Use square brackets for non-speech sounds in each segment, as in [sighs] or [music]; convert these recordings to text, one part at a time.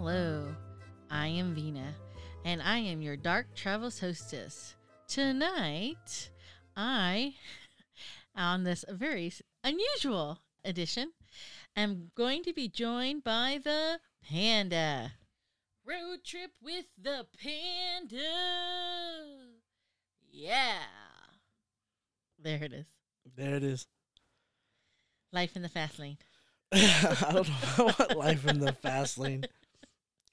Hello. I am Vina, and I am your Dark Travels hostess. Tonight, I, [laughs] on this very unusual edition, am going to be joined by the Panda. Road trip with the Panda. Yeah. There it is. There it is. Life in the fast lane. [laughs] I don't know [laughs] what life in the fast lane.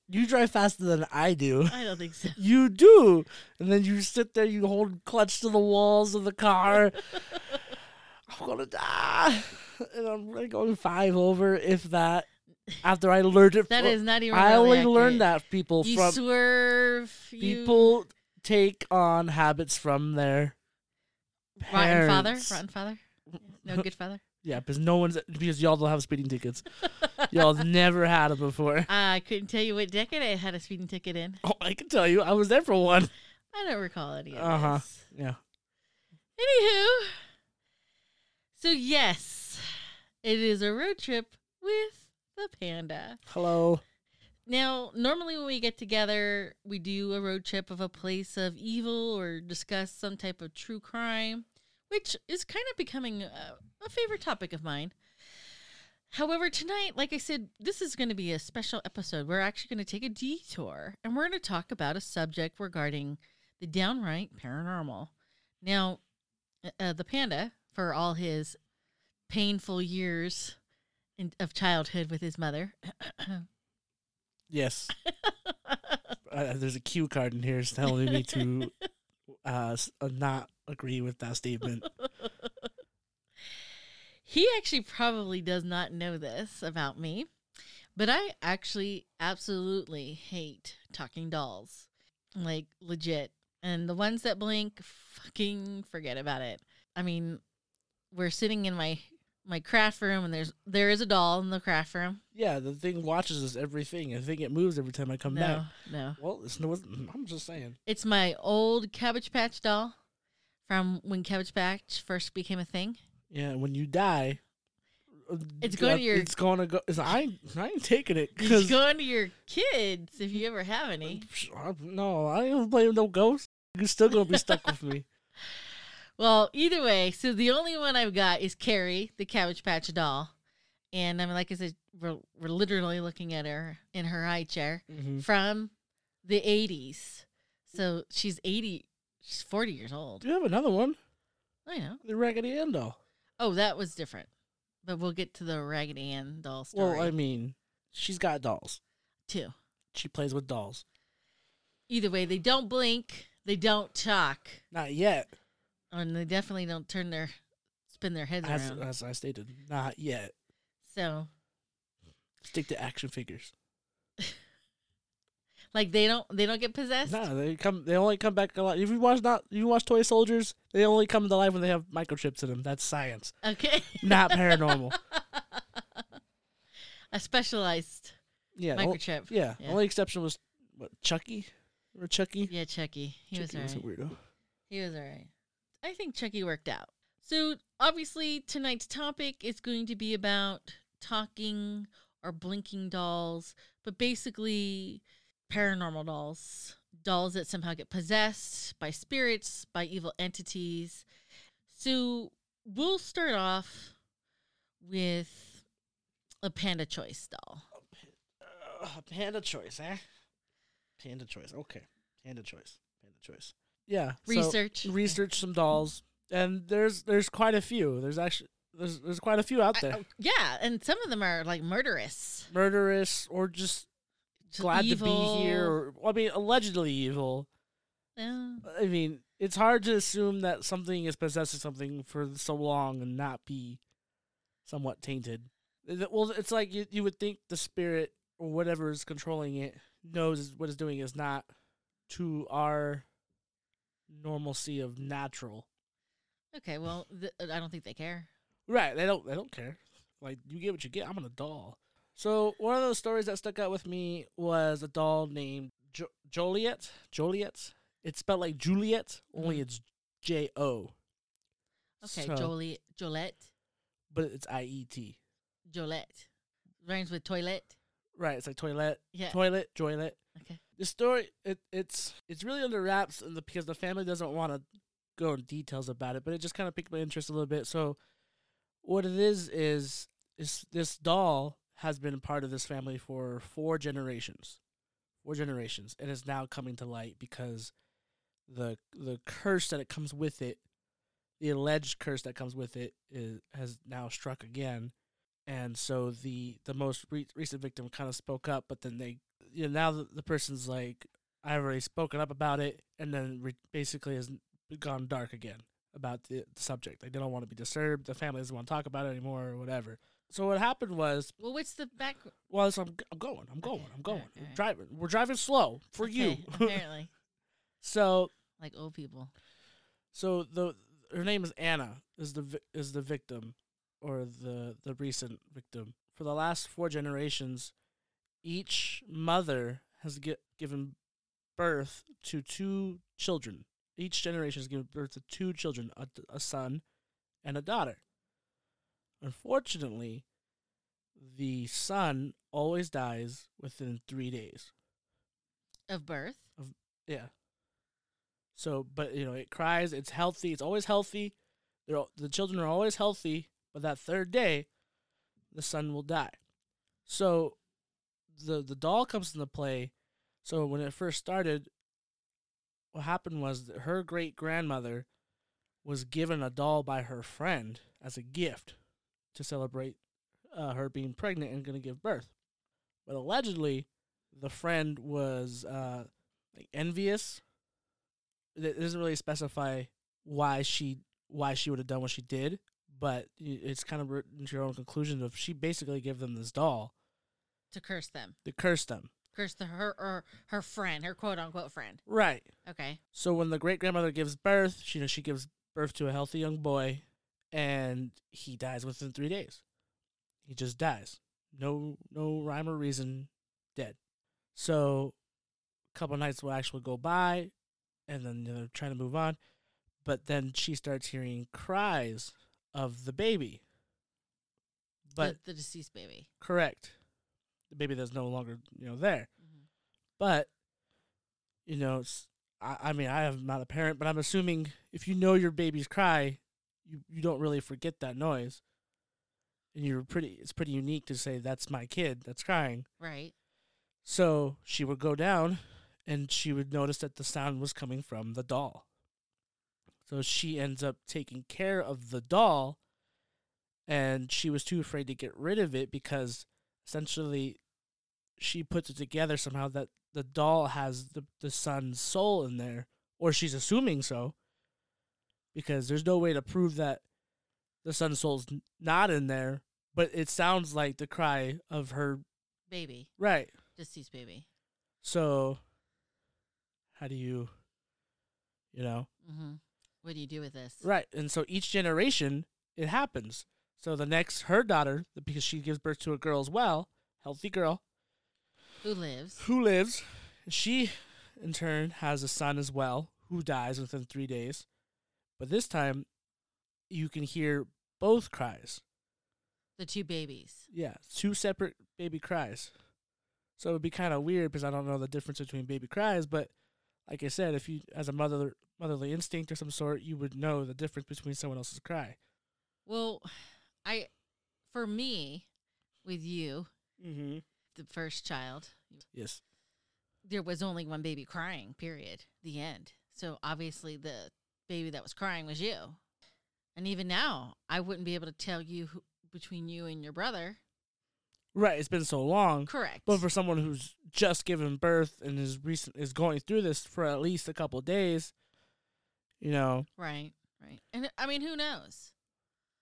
You drive faster than I do. I don't think so. You do. And then you sit there, you hold clutch to the walls of the car. [laughs] I'm gonna die. And I'm really going five over, if that. After I learned it That fro- is not even. I really only learned that people You from swerve. you- people take on habits from their Rotten father? Rotten father? [laughs] No good father? Yeah, because no one's because y'all don't have speeding tickets. y'all never had it before. [laughs] I couldn't tell you what decade I had a speeding ticket in. Oh, I can tell you, I was there for one. I don't recall any of Uh-huh. this. Yeah. Anywho, so yes, it is a road trip with the panda. Hello. Now, normally when we get together, we do a road trip of a place of evil or discuss some type of true crime, which is kind of becoming a, a favorite topic of mine. However, tonight, like I said, this is going to be a special episode. We're actually going to take a detour and we're going to talk about a subject regarding the downright paranormal. Now, uh, uh, the panda, for all his painful years in, of childhood with his mother, Yes. [laughs] uh, there's a cue card in here telling me to [laughs] uh, uh, not agree with that statement. [laughs] he actually probably does not know this about me, but I actually absolutely hate talking dolls. Like legit. And the ones that blink, fucking forget about it. I mean, we're sitting in my my craft room and there's there is a doll in the craft room. Yeah, the thing watches us everything. I think it moves every time I come back. No, no. Well, it's no. I'm just saying. It's my old Cabbage Patch doll from when Cabbage Patch first became a thing. Yeah, when you die, uh, It's going to your- It's going to go. It's, I I ain't taking it Cause, It's going to your kids if you ever have any. [laughs] no, I ain't playing no ghost. You're still gonna be stuck with me. [laughs] Well, either way, so the only one I've got is Carrie, the Cabbage Patch doll. And I'm like I said, we're, we're literally looking at her in her high chair Mhm. from the 80s. So she's 80, she's 40 years old. Do you have another one, I know. the Raggedy Ann doll. Oh, that was different. But we'll get to the Raggedy Ann doll story Well, I mean, she's got dolls. too. She plays with dolls. Either way, they don't blink, they don't talk, Not yet, and they definitely don't turn their, spin their heads as around. as I stated. Not yet. so, Stick to action figures. [laughs] like they don't, they don't get possessed. No, they come. They only come back alive. If you watch not, you watch Toy Soldiers. They only come to life when they have microchips in them. That's science, Okay. not [laughs] paranormal. a specialized Yeah, microchip. yeah. Yeah. Only exception was what Chucky or Chucky. Yeah, Chucky. He was Chucky was a alright. weirdo. He was alright. I think Chucky worked out. So obviously tonight's topic is going to be about talking or blinking dolls, but basically paranormal dolls. Dolls that somehow get possessed by spirits, by evil entities. So we'll start off with a panda choice doll. Uh, panda choice, eh? Panda choice. Okay, panda choice. Panda choice. Yeah. so Research. research some dolls, and there's there's quite a few. There's actually there's there's quite a few out there. I- yeah, and some of them are like murderous. Murderous or just Just glad to be here. Or, well, I mean, allegedly evil. Yeah. I mean, it's hard to assume that something is possessing something for so long and not be somewhat tainted. Well, it's like you, you would think the spirit or whatever is controlling it knows what it's doing is not to our normalcy of natural. Okay. Well, th- I don't think they care. Right? They don't. They don't care. Like you get what you get. I'm on a doll. So one of those stories that stuck out with me was a doll named jo- Joliet. Joliet. It's spelled like Juliet, only Mhm. it's J O. Okay. So- Jolie, Jolette, but it's I E T. Jolette. Rhymes with toilet. Right, it's like toilet, Yeah. toilet, toilet. Okay. The story it it's it's really under wraps the, because the family doesn't want to go in details about it, but it just kind of piqued my interest a little bit. So, what it is is is this doll has been part of this family for four generations, four generations, and is now coming to light because the the curse that it comes with it, the alleged curse that comes with it, is has now struck again and so the the most re- recent victim kind of spoke up but then they you know now the, the person's like i've already spoken up about it and then re- basically has gone dark again about the, the subject like they don't want to be disturbed the family doesn't want to talk about it anymore or whatever so what happened was Well, what's the back? well so I'm, I'm going i'm going Okay, i'm going alright, I'm driving we're driving slow for you apparently, [laughs] so like old people. So the her name is Anna is the vi- is the victim or the the recent victim. For the last four generations, each mother has get, given birth to two children. Each generation has given birth to two children, a, a son and a daughter. Unfortunately, the son always dies within 3 days. Of birth. Of, Yeah. So, but you know, it cries. It's healthy. It's always healthy. They're the children are always healthy. But that third day, the son will die. So, the the doll comes into play. So when it first started, what happened was that her great grandmother was given a doll by her friend as a gift to celebrate uh, her being pregnant and going to give birth. But allegedly, the friend was uh, like envious. It doesn't really specify why she why she would have done what she did, but it's kind of written to your own conclusion of she basically gave them this doll To curse them. to curse them. Curse the her or her friend, her quote unquote friend. Right. Okay. So when the great grandmother gives birth, she you know she gives birth to a healthy young boy, and he dies within three days. He just dies. No no rhyme or reason. Dead. So a couple nights will actually go by, and then you know, they're trying to move on, but then she starts hearing cries of the baby. But the, the deceased baby. correct, the baby that's no longer you know there. Mhm. But you know, I, I mean, I am not a parent, but I'm assuming if you know your baby's cry, you you don't really forget that noise, and you're pretty. It's pretty unique to say that's my kid that's crying. Right. So she would go down, and she would notice that the sound was coming from the doll. So she ends up taking care of the doll, and she was too afraid to get rid of it because essentially she puts it together somehow that the doll has the, the son's soul in there, or she's assuming so, because there's no way to prove that the son's soul's not in there, but it sounds like the cry of her. Baby. Right. Deceased baby. So, how do you, you know, Mm-hmm. What do you do with this? right? And so each generation it happens. So the next, her daughter, because she gives birth to a girl as well, healthy girl Who lives? who lives. She, in turn, has a son as well who dies within three days. But this time, you can hear both cries. The two babies. Yeah, two separate baby cries. So it would be kind of weird because I don't know the difference between baby cries, but like I said, if you as a mother motherly instinct or some sort, you would know the difference between someone else's cry. Well, I, for me, with you, Mm-hmm. The first child, Yes. there was only one baby crying, period. The end. So obviously the baby that was crying was you. And even now, I wouldn't be able to tell you who, between you and your brother. Right, it's been so long. Correct. But for someone who's just given birth and is recent is going through this for at least a couple of days, you know. right, right. And I mean, who knows?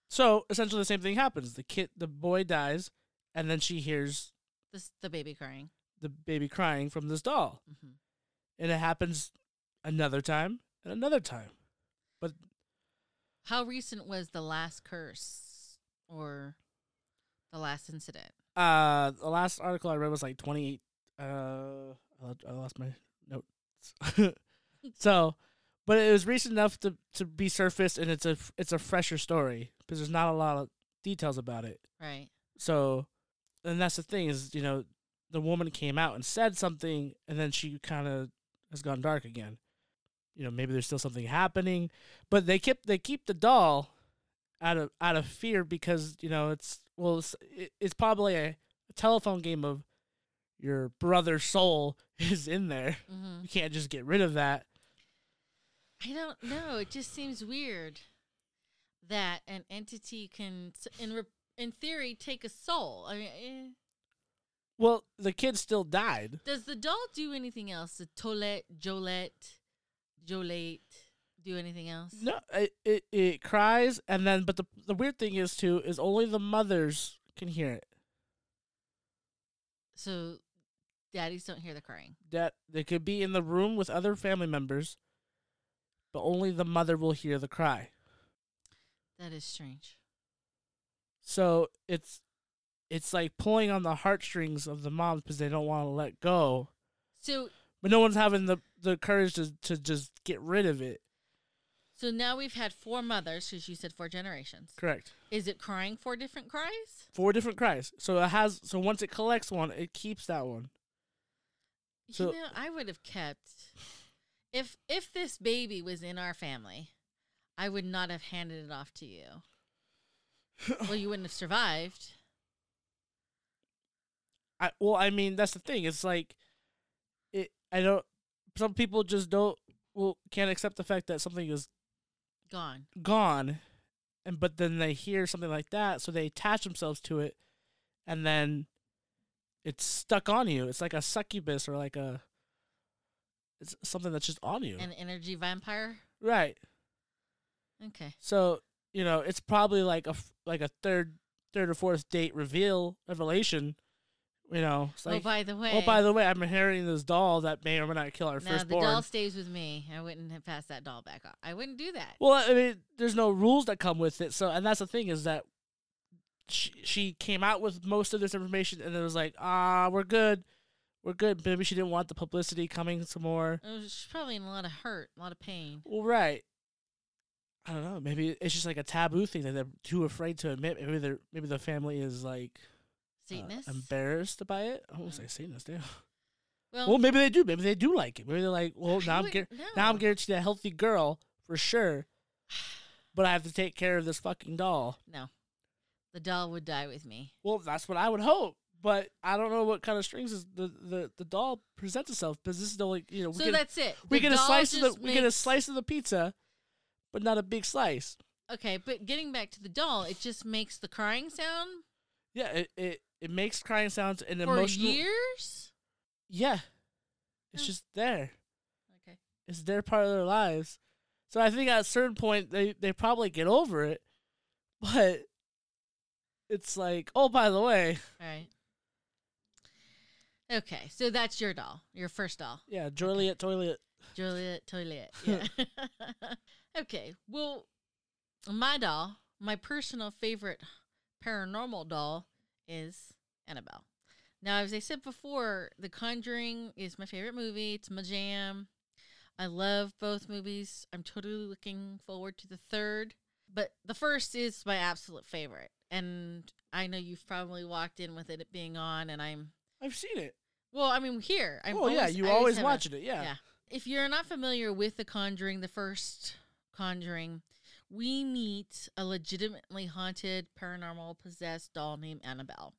So essentially, the same thing happens. The kid, the boy dies, and then she hears This the baby crying. the baby crying from this doll, hmm and it happens another time and another time. But how recent was the last curse or the last incident? Uh, the last article I read was like twenty eight. Uh, I lost my notes. [laughs] so, but it was recent enough to to be surfaced, and it's a it's a fresher story because there's not a lot of details about it. Right. So, and that's the thing is, you know, the woman came out and said something, and then she kind of has gone dark again. You know, maybe there's still something happening, but they keep they keep the doll out of out of fear because you know it's well it's, it's probably a, a telephone game of your brother's soul [laughs] is in there. hmm You can't just get rid of that. I don't know. It just seems weird that an entity can, in in theory, take a soul. I mean, eh. Well, the kid still died. does the doll do anything else? The Toilette, Jolette, Jolate do anything else? No, it, it it cries and then but the the weird thing is too is only the mothers can hear it. So, daddies don't hear the crying. that they could be in the room with other family members, but only the mother will hear the cry. That is strange. So it's it's like pulling on the heartstrings of the moms because they don't want to let go, So, but no one's having the the courage to to just get rid of it. so now we've had four mothers, because you said four generations. Correct. Is it crying four different cries? Four different cries. So it has. So once it collects one, it keeps that one. So- you know, I would have kept if if this baby was in our family, I would not have handed it off to you. [sighs] well, you wouldn't have survived. I well, I mean that's the thing. It's like it. I don't. Some people just don't. Well, can't accept the fact that something is Gone. gone and but then they hear something like that so they attach themselves to it and then it's stuck on you it's like a succubus or like a it's something that's just on you An energy vampire. right Okay. so you know it's probably like a like a third third or fourth date reveal revelation you know it's like oh, by the way. oh by the way i'm inheriting this doll that may or may not kill our now the doll stays with me. I wouldn't have passed that doll back off. I wouldn't do that. Well, I mean, there's no rules that come with it. So, and that's the thing is that she, she came out with most of this information, and it was like, ah, we're good, we're good. Maybe she didn't want the publicity coming some more. It was she's probably in a lot of hurt, a lot of pain. Well, right. I don't know. Maybe it's just like a taboo thing that they're too afraid to admit. Maybe they're maybe the family is like uh, embarrassed by it. I won't say Satanist. Yeah. well, Well, maybe they do. Maybe they do like it. Maybe they're like, well, now I'm wouldn't now I'm guaranteed a healthy girl for sure, [sighs] but I have to take care of this fucking doll. no, the doll would die with me. Well, that's what I would hope. But I don't know what kind of strings is the, the, the doll presents itself because this is the only you know we so get that's it. we The get a slice of the we get a slice of the pizza, but not a big slice. Okay, but getting back to the doll, it just makes the crying sound Yeah, it it, it makes crying sounds and for emotional. years. Yeah, it's Oh. just there. Okay. It's their part of their lives. So I think at a certain point they they probably get over it, [laughs] but it's like oh by the way All right. Okay, so that's your doll, your first doll, yeah Juliet Toilet Juliet Toilet. [laughs] Yeah. [laughs] okay, well, my doll, my personal favorite paranormal doll is Annabelle. Now, as I said before, The Conjuring is my favorite movie. It's my jam. I love both movies. I'm totally looking forward to the third. But the first is my absolute favorite. And I know you've probably walked in with it being on, and I'm I've seen it. well, I mean, here. I'm oh yeah, you I always have a- watching it. Yeah. yeah. If you're not familiar with The Conjuring, the first Conjuring, we meet a legitimately haunted, paranormal, possessed doll named Annabelle.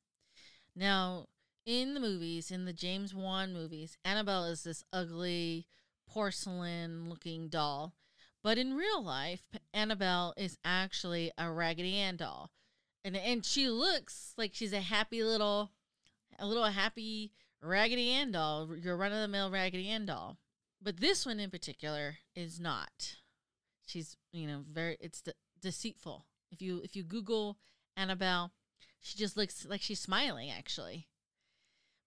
Now, in the movies, in the James Wan movies, Annabelle is this ugly, porcelain looking doll. But in real life, Annabelle is actually a Raggedy Ann doll. And, and she looks like she's a happy little a little happy Raggedy Ann doll, your run of the mill Raggedy Ann doll. But this one in particular is not. She's, you know, very it's de- deceitful. If you if you Google Annabelle, she just looks like she's smiling actually.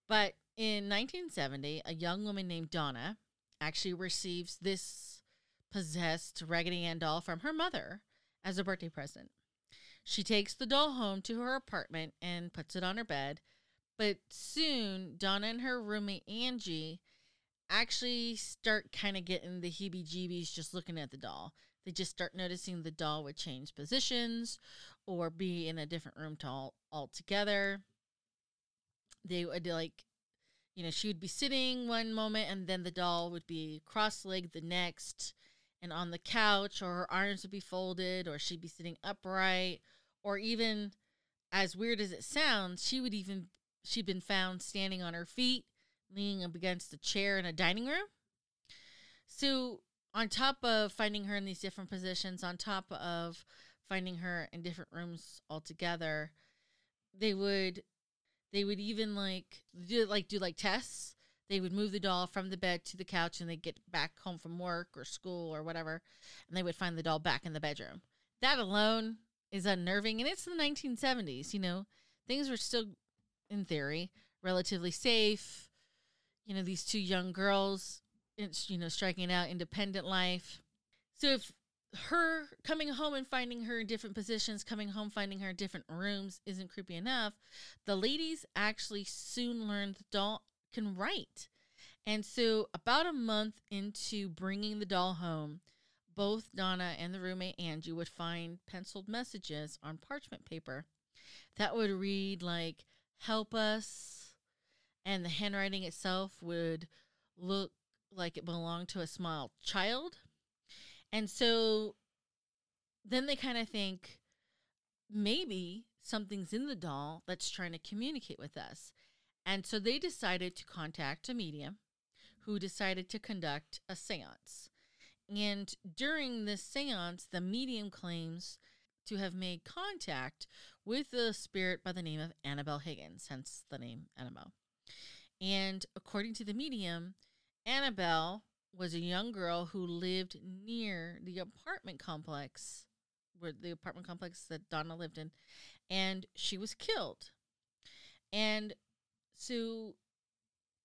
But in 1970, a young woman named Donna actually receives this possessed Raggedy Ann doll from her mother as a birthday present. She takes the doll home to her apartment and puts it on her bed. But soon, Donna and her roommate Angie actually start kind of getting the heebie jeebies just looking at the doll. They just start noticing the doll would change positions or be in a different room to all, altogether. They would like, you know, she would be sitting one moment and then the doll would be cross legged the next and on the couch, or her arms would be folded, or she'd be sitting upright, or even as weird as it sounds, she would even she'd been found standing on her feet, leaning up against a chair in a dining room. So on top of finding her in these different positions, on top of finding her in different rooms altogether, they would they would even like do like do like tests. They would move the doll from the bed to the couch and they'd get back home from work or school or whatever and they would find the doll back in the bedroom. That alone is unnerving and it's the 1970s you know? Things were still in theory relatively safe. You know these two young girls it's you know striking out independent life so if her coming home and finding her in different positions coming home finding her in different rooms isn't creepy enough the ladies actually soon learned the doll can write. And so, about a month into bringing the doll home, both Donna and the roommate Angie would find penciled messages on parchment paper that would read like, Help us. And the handwriting itself would look like it belonged to a small child. And so then they kind of think maybe something's in the doll that's trying to communicate with us. And so they decided to contact a medium who decided to conduct a seance. And during this seance, the medium claims to have made contact with a spirit by the name of Annabelle Higgins, hence the name Annabelle. And according to the medium, Annabelle was a young girl who lived near the apartment complex where the apartment complex that Donna lived in, and she was killed. And so,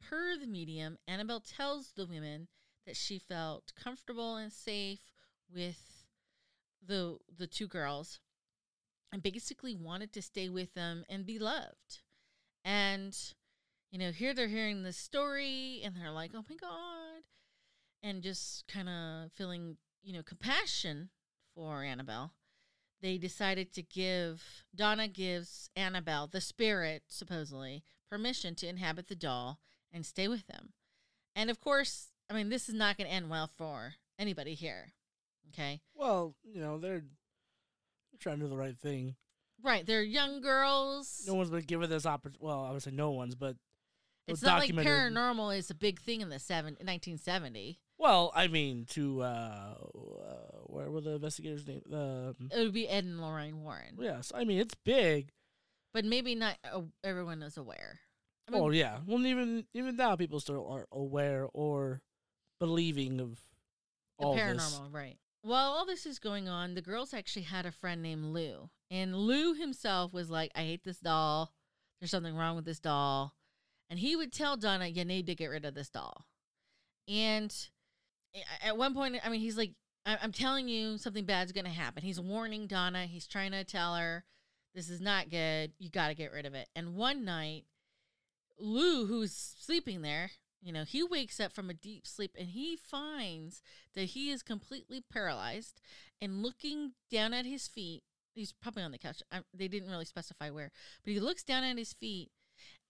per the medium, Annabelle tells the women that she felt comfortable and safe with the the two girls and basically wanted to stay with them and be loved. And you know, here they're hearing this story and they're like, "Oh my god." And just kind of feeling, you know, compassion for Annabelle they decided to give Donna gives Annabelle, the spirit, supposedly, permission to inhabit the doll and stay with them. And of course, I mean, this is not going to end well for anybody here. Okay. Well, you know, they're, they're trying to do the right thing. Right. They're young girls. No one's been given this opportunity. Well, I would say no one's, but it's not like paranormal is a big thing in the seven, 1970. Well, I mean, to uh, uh, where were the investigators' name? Uh, It would be Ed and Lorraine Warren, yes, I mean it's big. but maybe not uh, everyone is aware. I mean, oh yeah, well even even now people still aren't aware or believing of the paranormal, this. right? While all this is going on, the girls actually had a friend named Lou, and Lou himself was like, "I hate this doll. There's something wrong with this doll," and he would tell Donna, "You need to get rid of this doll." And at one point, I mean, he's like, I'm telling you, something bad's going to happen. He's warning Donna. He's trying to tell her, this is not good. You got to get rid of it. And one night, Lou, who's sleeping there, you know, he wakes up from a deep sleep and he finds that he is completely paralyzed and looking down at his feet. He's probably on the couch. I, they didn't really specify where, but he looks down at his feet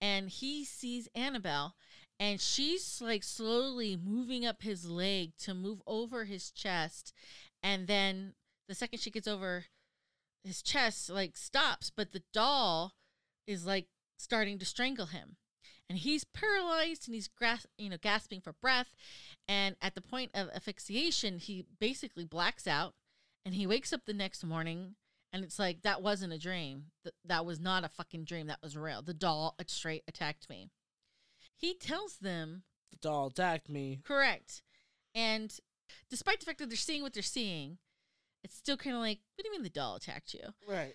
and he sees Annabelle and she's like slowly moving up his leg to move over his chest and then the second she gets over his chest like stops but the doll is like starting to strangle him. And he's paralyzed and he's gras- you know gasping for breath and at the point of asphyxiation he basically blacks out and he wakes up the next morning And it's like that wasn't a dream. Th- that was not a fucking dream. That was real. The doll straight attacked me. He tells them The doll attacked me. correct, and despite the fact that they're seeing what they're seeing, it's still kind of like, what do you mean the doll attacked you? Right.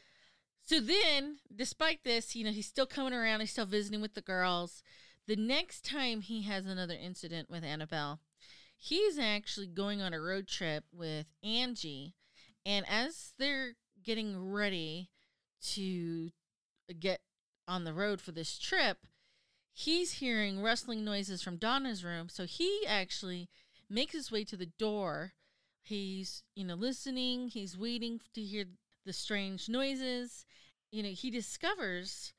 So then, despite this, you know, he's still coming around. He's still visiting with the girls. The next time he has another incident with Annabelle, he's actually going on a road trip with Angie. And as they're getting ready to get on the road for this trip, he's hearing rustling noises from Donna's room. So he actually makes his way to the door. He's, you know, listening, he's waiting to hear the strange noises. You know, he discovers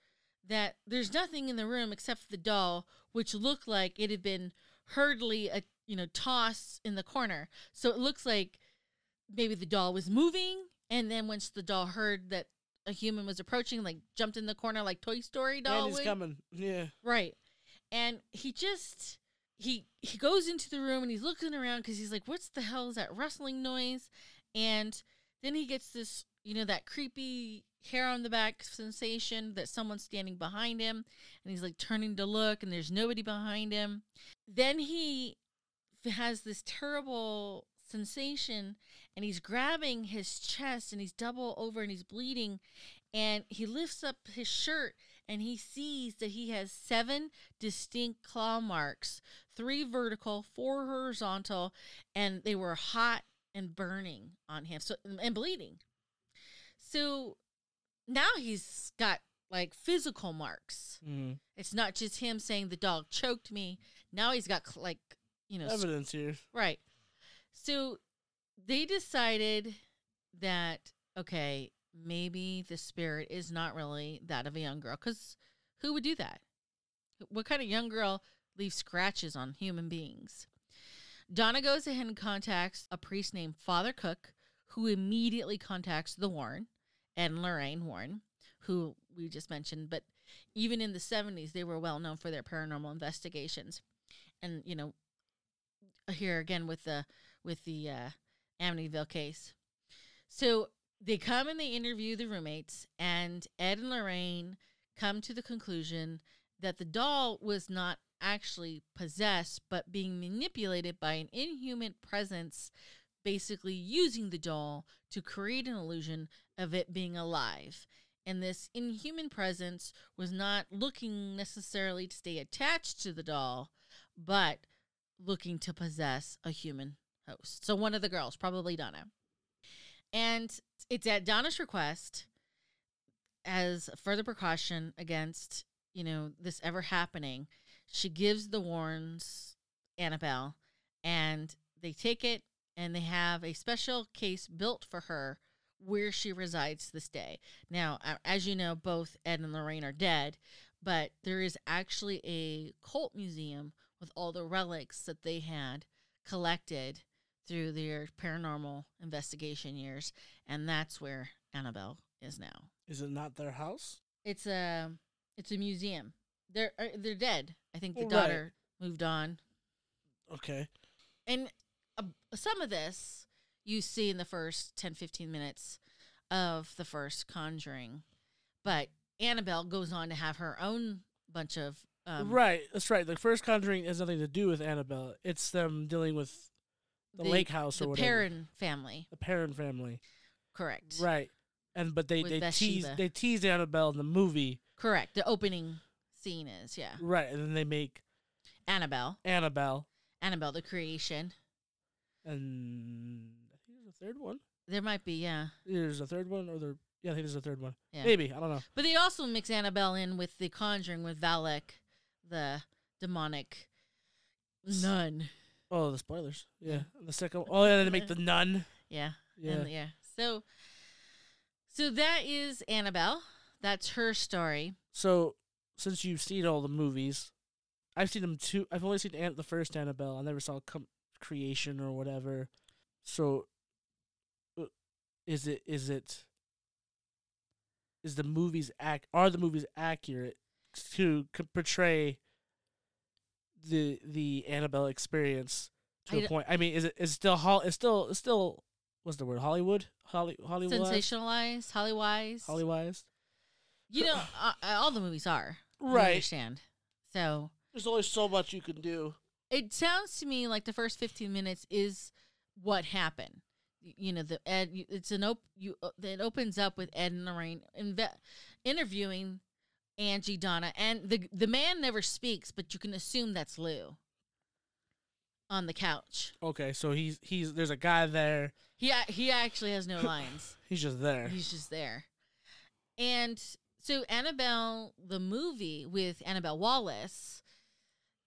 that there's nothing in the room except for the doll, which looked like it had been hurriedly, uh, you know, tossed in the corner. So it looks like maybe the doll was moving, and then once the doll heard that a human was approaching, like jumped in the corner like Toy Story doll. and he's would. coming. Yeah. Right. And he just he he goes into the room and he's looking around because he's like, "What's the hell is that rustling noise?" And then he gets this, you know, that creepy hair on the back sensation that someone's standing behind him, and he's like turning to look, and there's nobody behind him. Then he has this terrible sensation, and he's grabbing his chest, and he's double over, and he's bleeding, and he lifts up his shirt and he sees that he has seven distinct claw marks three vertical four horizontal and they were hot and burning on him so and bleeding so now he's got like physical marks Mm. it's not just him saying the dog choked me now he's got like you know Evidence here. Right. So they decided that, okay, maybe the spirit is not really that of a young girl. Because who would do that? What kind of young girl leaves scratches on human beings? Donna goes ahead and contacts a priest named Father Cook, who immediately contacts the Warren and Lorraine Warren, who we just mentioned. But even in the 70s, they were well known for their paranormal investigations. And, you know, here again with the with the uh, Amityville case. So they come and they interview the roommates, and Ed and Lorraine come to the conclusion that the doll was not actually possessed, but being manipulated by an inhuman presence, basically using the doll to create an illusion of it being alive. And this inhuman presence was not looking necessarily to stay attached to the doll, but looking to possess a human host. So one of the girls, probably Donna. And it's at Donna's request as further precaution against, you know, this ever happening. She gives the Warrens Annabelle and they take it and they have a special case built for her where she resides this day. Now, as you know, both Ed and Lorraine are dead, but there is actually a cult museum with all the relics that they had collected through their paranormal investigation years, and that's where Annabelle is now. Is it not their house? It's a it's a museum. They're uh, they're dead. I think the Right. daughter moved on, Okay. and uh, some of this you see in the first 10 15 minutes of the first conjuring but annabelle goes on to have her own bunch of um, right. That's right. The first Conjuring has nothing to do with Annabelle. It's them dealing with the, lake house the or whatever. The Perron family the Perron family. correct Right. And but they With they tease they tease Annabelle in the movie. correct the opening scene is yeah Right. And then they make annabelle Annabelle annabelle the creation and I think there's a third one. there might be yeah There's a third one or there yeah, I think there's a third one. yeah Maybe. I don't know. but they also mix annabelle in with the conjuring with valak the demonic nun Oh, the spoilers. Yeah. And the second oh yeah, they make the nun. yeah Yeah. And yeah. So so that is Annabelle. That's her story. So, since you've seen all the movies, I've seen them too. I've only seen An- the first Annabelle. I never saw Com- Creation or whatever. So, uh, is it is it is the movies act are the movies accurate to portray the the Annabelle experience to I a point? I mean, is it is still hol- it's still it's still what's the word? Hollywood, Holly, Hollywood, Sensationalized, Hollywise. Hollywise. You know, uh, uh, all the movies are. I Right. understand. So There's only so much you can do. it sounds to me like the first 15 minutes is what happened. You know, the Ed. It's an op. You. uh, It opens up with Ed and Lorraine inve- interviewing Angie Donna, and the the man never speaks, but you can assume that's Lou on the couch. Okay, so he's he's there's a guy there. He he actually has no [laughs] lines. He's just there. He's just there. And so Annabelle, the movie with Annabelle Wallis,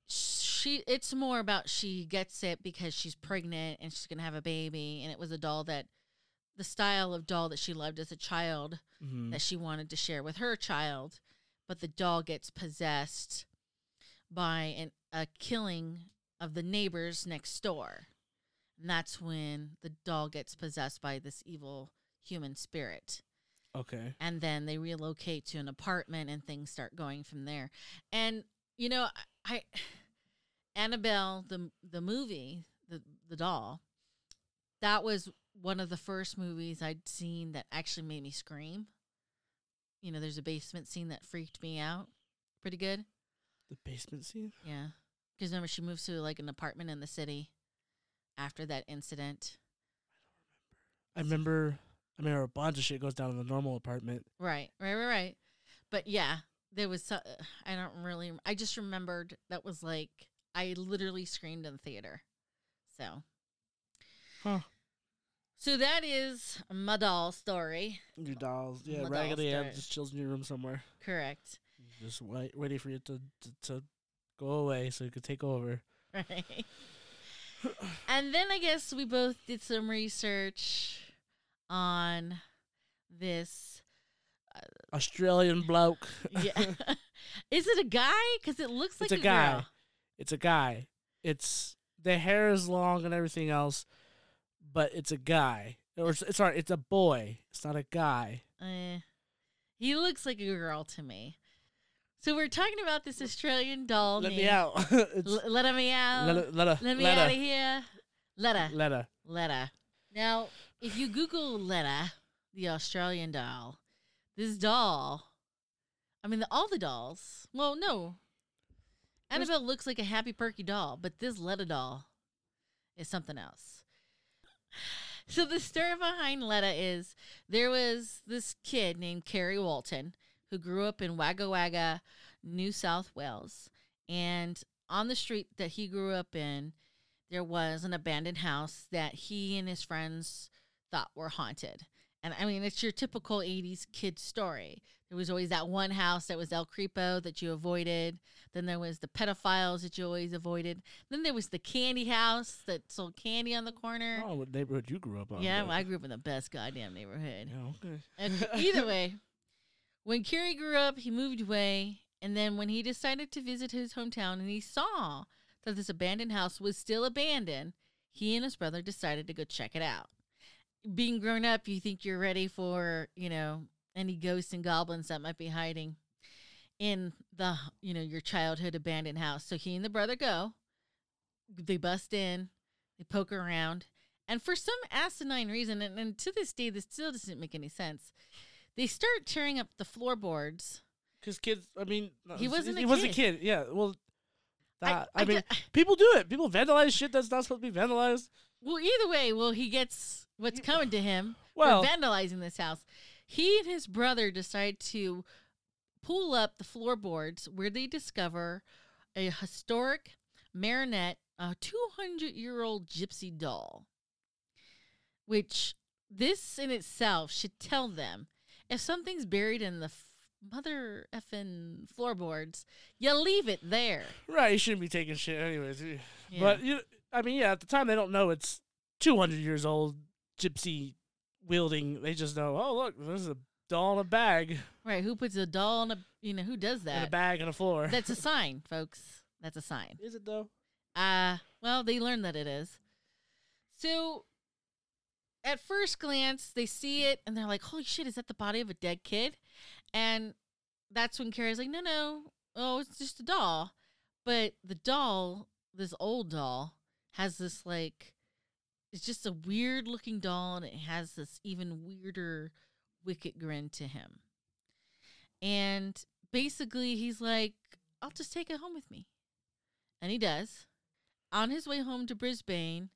she it's more about she gets it because she's pregnant and she's gonna have a baby, and it was a doll that the style of doll that she loved as a child Mhm. that she wanted to share with her child, but the doll gets possessed by an, a killing of the neighbors next door. And that's when the doll gets possessed by this evil human spirit. Okay. And then they relocate to an apartment and things start going from there. And you know, I, I Annabelle the the movie, the the doll, that was one of the first movies I'd seen that actually made me scream. You know, there's a basement scene that freaked me out pretty good. The basement scene. Yeah. Because remember, she moves to like an apartment in the city after that incident. I remember. I remember a bunch of shit goes down in the normal apartment. Right, right, right, right. But yeah, there was. So, uh, I don't really. I just remembered that was like I literally screamed in the theater. So. Huh. So that is my doll story. Your dolls, yeah, My Raggedy dolls Ann just chills in your room somewhere, Correct. just wait, waiting for you to, to to go away so you could take over. [laughs] Right. and then I guess we both did some research on this. Uh, Australian bloke. Yeah. [laughs] [laughs] is it a guy? Because it looks like it's a, guy. girl. It's a guy. It's the hair is long and everything else, but it's a guy. Or sorry, it's a boy. It's not a guy. Eh, he looks like a girl to me. So we're talking about this Australian doll. Let me named- out. [laughs] it's, L- let me out. let her, let her, Let me let out her, of here. Letta. let her. Letta. Now, if you Google Letta, the Australian doll, this doll, I mean, the, all the dolls, well, no. Annabelle looks like a happy, perky doll, but this Letta doll is something else. [laughs] So, the story behind Letta is there was this kid named Kerry Walton who grew up in Wagga Wagga, New South Wales. And on the street that he grew up in, there was an abandoned house that he and his friends thought were haunted. And I mean, it's your typical 80s kid story. There was always that one house that was El Creepo that you avoided. Then there was the pedophiles that you always avoided. Then there was the candy house that sold candy on the corner. Oh, what neighborhood you grew up on? yeah, well, I grew up in the best goddamn neighborhood. Yeah, okay. And [laughs] either way, when Kerry grew up, he moved away. And then when he decided to visit his hometown and he saw that this abandoned house was still abandoned, he and his brother decided to go check it out. Being grown up, you think you're ready for, you know, any ghosts and goblins that might be hiding in the, you know, your childhood abandoned house. So he and the brother go. They bust in, they poke around, and for some asinine reason, and, and to this day, this still doesn't make any sense. They start tearing up the floorboards. Because kids, I mean, no, He wasn't he a was a kid. Yeah, well, that, I, I mean, ju- [laughs] people do it. People vandalize shit that's not supposed to be vandalized. Well, either way, well, he gets what's coming to him Well- for vandalizing this house. He and his brother decide to pull up the floorboards where they discover a historic marionette, a 200 year old gypsy doll. Which this in itself should tell them if something's buried in the f- mother effing floorboards, you leave it there. Right, you shouldn't be taking shit anyways. Yeah. But you, I mean, yeah, at the time they don't know it's 200 years old, gypsy wielding. They just know, oh look, there's a doll in a bag, Right? Who puts a doll in a you know who does that? in a bag on the floor. That's a sign, folks. That's a sign. Is it though? Uh well, they learn that it is. So at first glance, they see it and they're like, "Holy shit, is that the body of a dead kid?" And that's when Kerry's like, "No, no. Oh, it's just a doll." But the doll, this old doll, has this like it's just a weird looking doll and it has this even weirder wicked grin to him. And basically he's like, I'll just take it home with me. And he does. On his way home to Brisbane,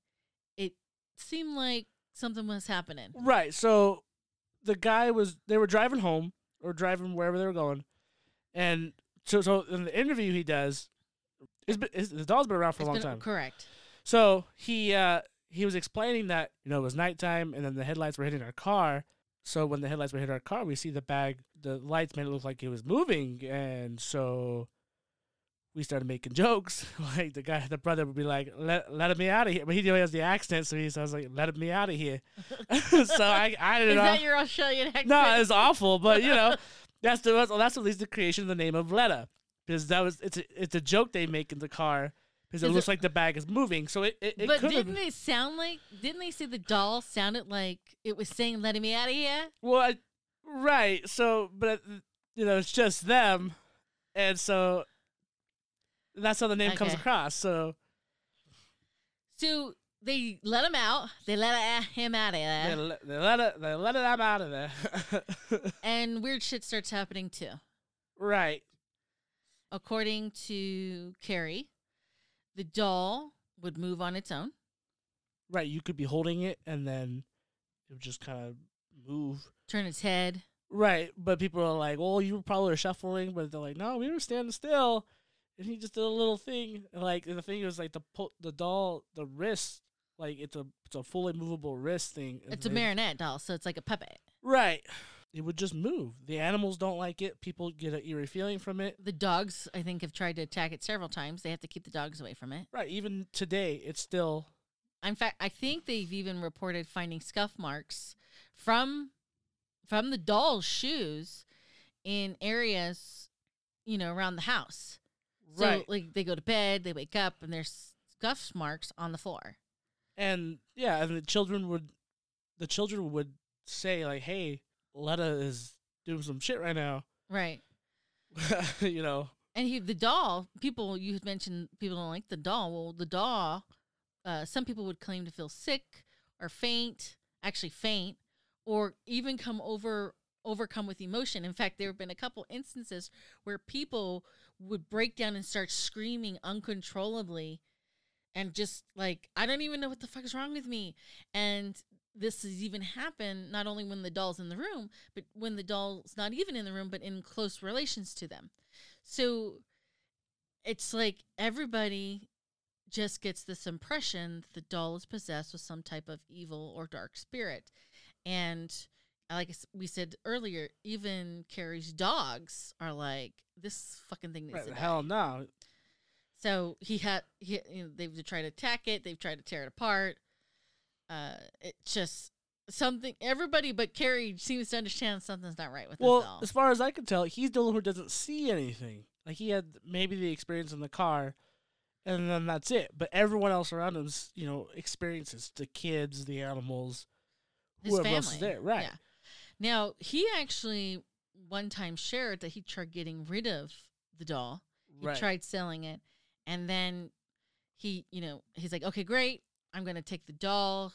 it seemed like something was happening. Right. So the guy was they were driving home or driving wherever they were going, and so so in the interview he does, it's been, it's, the doll's been around for It's a long been- time. Correct. So he uh he was explaining that you know it was nighttime and then the headlights were hitting our car. So when the headlights were hitting our car, we see the bag. The lights made it look like it was moving, and so we started making jokes. [laughs] like the guy, the brother would be like, "Let let me out of here," but he only has the accent, so he sounds like, "Let me out of here." [laughs] [laughs] so I I Is didn't know. that your Australian accent? No, it's awful, but you know, that's the that's, that's at least the creation of the name of Letta because that was it's a, it's a joke they make in the car because it looks it- like the bag is moving. So it it, it but could didn't it sound like? Didn't they say the doll sounded like it was saying "Letting me out of here"? well I, right. So but uh, you know it's just them, and so that's how the name comes across. So So they let him out. They let him out of they, there, let- they let it they let it out of there. [laughs] and weird shit starts happening too. right. According to Kerry, the doll would move on its own. Right. You could be holding it and then it would just kind of move. turn its head. Right, but people are like, "Well, you probably were shuffling," but they're like, "No, we were standing still," and he just did a little thing. And like the thing was like the po- the doll, the wrist, like it's a it's a fully movable wrist thing. and It's a they- marionette doll, so it's like a puppet. Right, it would just move. The animals don't like it. People get an eerie feeling from it. The dogs, I think, have tried to attack it several times. They have to keep the dogs away from it. Right, even today, it's still In fact, I think they've even reported finding scuff marks from from the doll's shoes in areas, you know, around the house. Right. So like they go to bed, they wake up, and there's scuff marks on the floor. and yeah, and the children would, the children would say like, "Hey, Letta is doing some shit right now," Right. [laughs] you know. And he, the doll, people you had mentioned people don't like the doll. Well, the doll, uh, some people would claim to feel sick or faint, actually faint, or even come over overcome with emotion. In fact, there have been a couple instances where people would break down and start screaming uncontrollably and just like I don't even know what the fuck is wrong with me. And this has even happened not only when the doll's in the room, but when the doll's not even in the room, but in close relations to them. So it's like everybody just gets this impression that the doll is possessed with some type of evil or dark spirit. And like we said earlier, even Kerry's dogs are like, this fucking thing needs Right, to die. hell no. So he had he, you know, they've tried to attack it, they've tried to tear it apart. Uh, it just something. Everybody but Kerry seems to understand something's not right with this Well, doll. as far as I can tell, he's the one who doesn't see anything. Like he had maybe the experience in the car, and then that's it. But everyone else around him's, you know, experiences the kids, the animals, His whoever family, else is there. Right. Yeah. Now he actually one time shared that he tried getting rid of the doll. He Right. tried selling it, and then he, you know, he's like, "Okay, great. I'm gonna take the doll.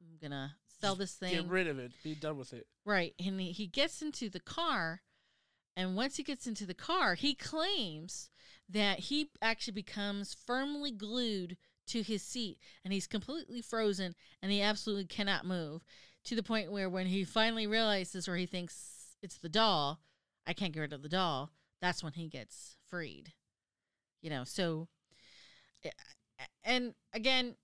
I'm gonna sell this thing." Get rid of it. Be done with it. Right. And he, he gets into the car. And once he gets into the car, he claims that he actually becomes firmly glued to his seat and he's completely frozen and he absolutely cannot move to the point where when he finally realizes or he thinks it's the doll, I can't get rid of the doll, that's when he gets freed. You know, so eh, and again,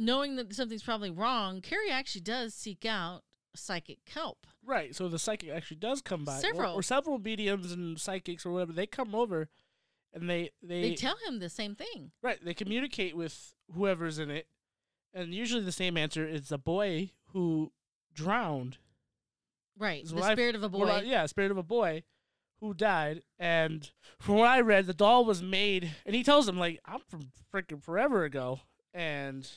knowing that something's probably wrong, Kerry actually does seek out psychic help. Right. So the psychic actually does come by. Or- Several. Or, several mediums and psychics or whatever. They come over, and they they, They tell him the same thing. right. They communicate with whoever's in it, and usually the same answer is a boy who drowned. Right. The spirit of a boy. Yeah, spirit of a boy who died. And from what I read, the doll was made, and he tells him like, "I'm from freaking forever ago," and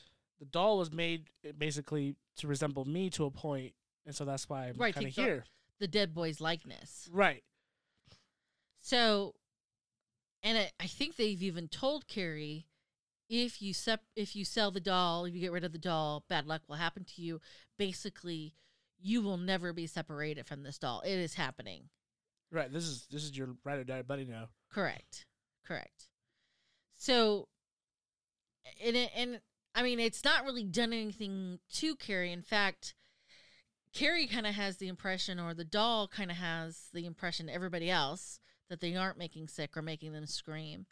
the doll was made eh, basically to resemble me to a point, and so that's why I'm Right, kind of here. the dead boy's likeness. Right. So, and I, I think they've even told Kerry if you sep- if you sell the doll, if you get rid of the doll, bad luck will happen to you. Basically, you will never be separated from this doll. It is happening. Right. This is this is your ride or die buddy now. Correct. Correct. So, and it- and I mean, it's not really done anything to Kerry. In fact, Kerry kind of has the impression, or the doll kind of has the impression to everybody else that they aren't making sick or making them scream.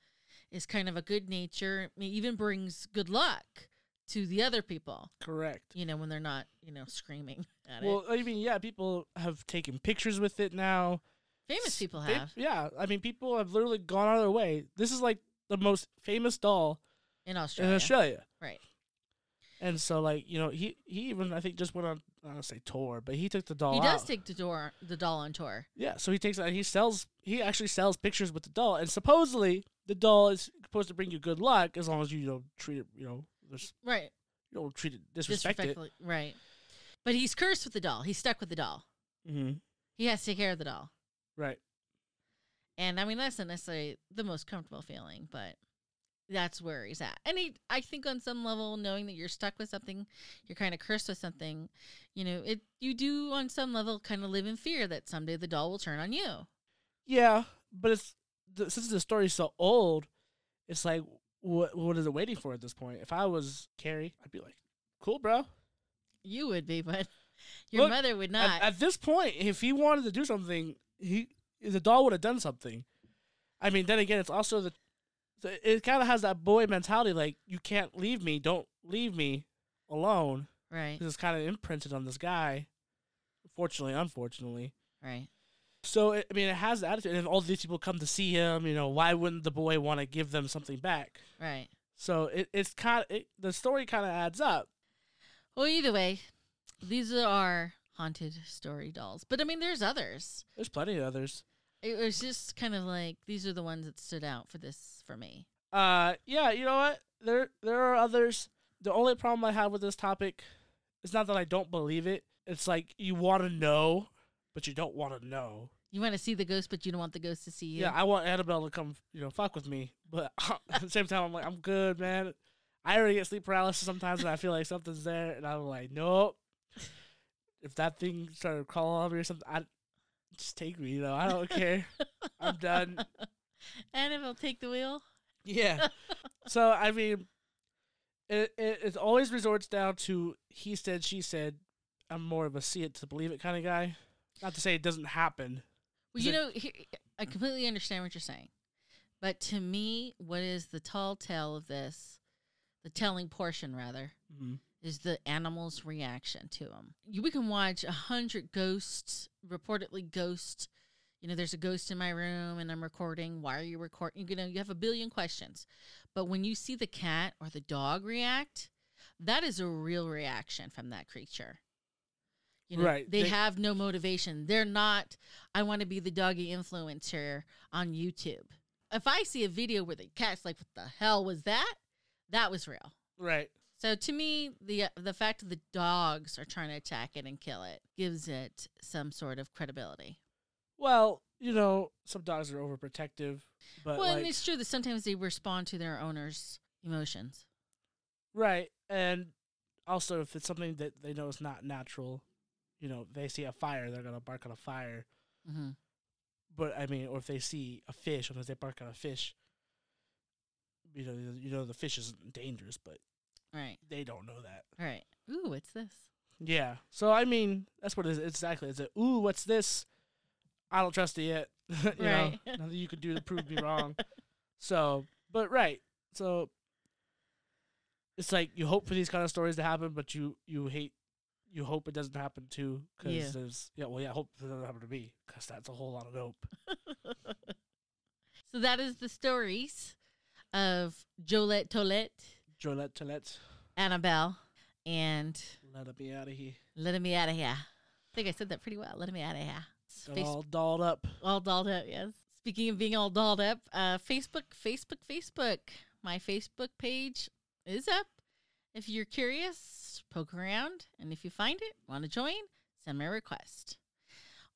Is kind of a good nature. I mean, even brings good luck to the other people. Correct. You know, when they're not, you know, screaming [laughs] at it. Well, I mean, yeah, people have taken pictures with it now. Famous people They- have yeah, I mean, people have literally gone out of their way. This is like the most famous doll in Australia. in. Australia. Right. And so, like, you know, he he even I think just went on I don't say tour, but he took the doll. He does out. take the door, the doll on tour. Yeah, so he takes that. He sells. He actually sells pictures with the doll, and supposedly the doll is supposed to bring you good luck as long as you don't treat it. You know, Right. you don't treat it disrespect it. Disrespectfully. Right. But he's cursed with the doll. He's stuck with the doll. Mm-hmm. He has to take care of the doll. Right. And I mean, that's not necessarily the most comfortable feeling, but that's where he's at. And he, I think, on some level, knowing that you're stuck with something, you're kind of cursed with something, you know, it you do on some level kind of live in fear that someday the doll will turn on you. Yeah, but it's the, since the story's so old, it's like what what is it waiting for at this point? If I was Kerry, I'd be like, cool, bro. You would be, but [laughs] your Look, mother would not. at this point, if he wanted to do something, he the doll would have done something. I mean, then again, it's also the it kind of has that boy mentality, like you can't leave me, don't leave me alone. right. it's kind of imprinted on this guy. Fortunately, unfortunately. Right. So it, I mean, it has the attitude, and all these people come to see him, you know, why wouldn't the boy want to give them something back? Right. So it, it's kind of it, the story kind of adds up. Well, either way, these are haunted story dolls. But I mean, there's others. There's plenty of others. It was just kind of like these are the ones that stood out for this for me. Uh, yeah, you know what? There there are others. The only problem I have with this topic is not that I don't believe it. It's like you want to know, but you don't want to know. You want to see the ghost, but you don't want the ghost to see you. Yeah, I want Annabelle to come, you know, fuck with me, but [laughs] at the same time, I'm like, I'm good, man. I already get sleep paralysis sometimes, and I feel like something's there, and I'm like, nope. If that thing started crawling on me or something, I just take me. You know, I don't care. I'm done. [laughs] And if I'll take the wheel. Yeah. [laughs] so I mean, it, it it always resorts down to he said, she said. I'm more of a see it to believe it kind of guy. Not to say it doesn't happen. Well, you it- know, he- I completely understand what you're saying, but to me, what is the tall tale of this? The telling portion, rather, Mm-hmm. Is the animal's reaction to them. You, we can watch a hundred ghosts, reportedly ghosts. You know, there's a ghost in my room and I'm recording. Why are you recording? You know, you have a billion questions. But when you see the cat or the dog react, that is a real reaction from that creature. You know, Right. They, They- have no motivation. They're not, I want to be the doggy influencer on YouTube. If I see a video where the cat's like, what the hell was that? That was real. Right. So to me, the the fact that the dogs are trying to attack it and kill it gives it some sort of credibility. Well, you know, some dogs are overprotective, but well, like, and it's true that sometimes they respond to their owner's emotions. right. And also, if it's something that they know is not natural, you know, they see a fire, they're gonna bark on a fire. hmm But I mean, or if they see a fish, sometimes they bark on a fish. You know, you know the fish isn't dangerous, but Right, they don't know that. right. Ooh, what's this? Yeah. So I mean, that's what it is exactly. It's a ooh, what's this? I don't trust it yet. [laughs] you Right. know, [laughs] nothing you could do to prove me wrong. So, but right. So it's like you hope for these kind of stories to happen, but you you hate you hope it doesn't happen too because Yeah. there's yeah well yeah hope it doesn't happen to me because that's a whole lot of hope. [laughs] so that is the stories of Jolette Tolette, Jolette Tolette, Annabelle, and let me out of here. Let Me Out of Here. I think I said that pretty well. Let Me Out of Here. Face- all dolled up. all dolled up yes speaking of being all dolled up uh facebook facebook facebook my facebook page is up if you're curious poke around and if you find it want to join send me a request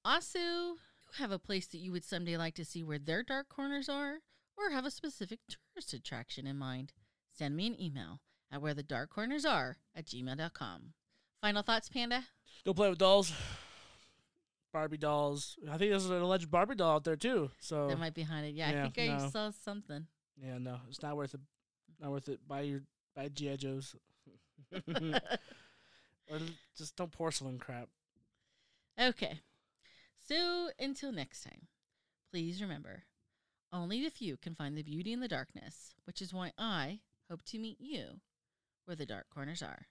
also you have a place that you would someday like to see where their dark corners are or have a specific tourist attraction in mind send me an email at where the dark corners are at gmail.com. Final thoughts, Panda? Go play with dolls. Barbie dolls. I think there's an alleged Barbie doll out there too. So That might be behind it. Yeah, I Yeah, think I saw something. yeah, no, it's not worth it. Not worth it. Buy your buy GI Joes. [laughs] or just don't porcelain crap. Okay. So until next time, please remember only the few can find the beauty in the darkness, which is why I hope to meet you where the dark corners are.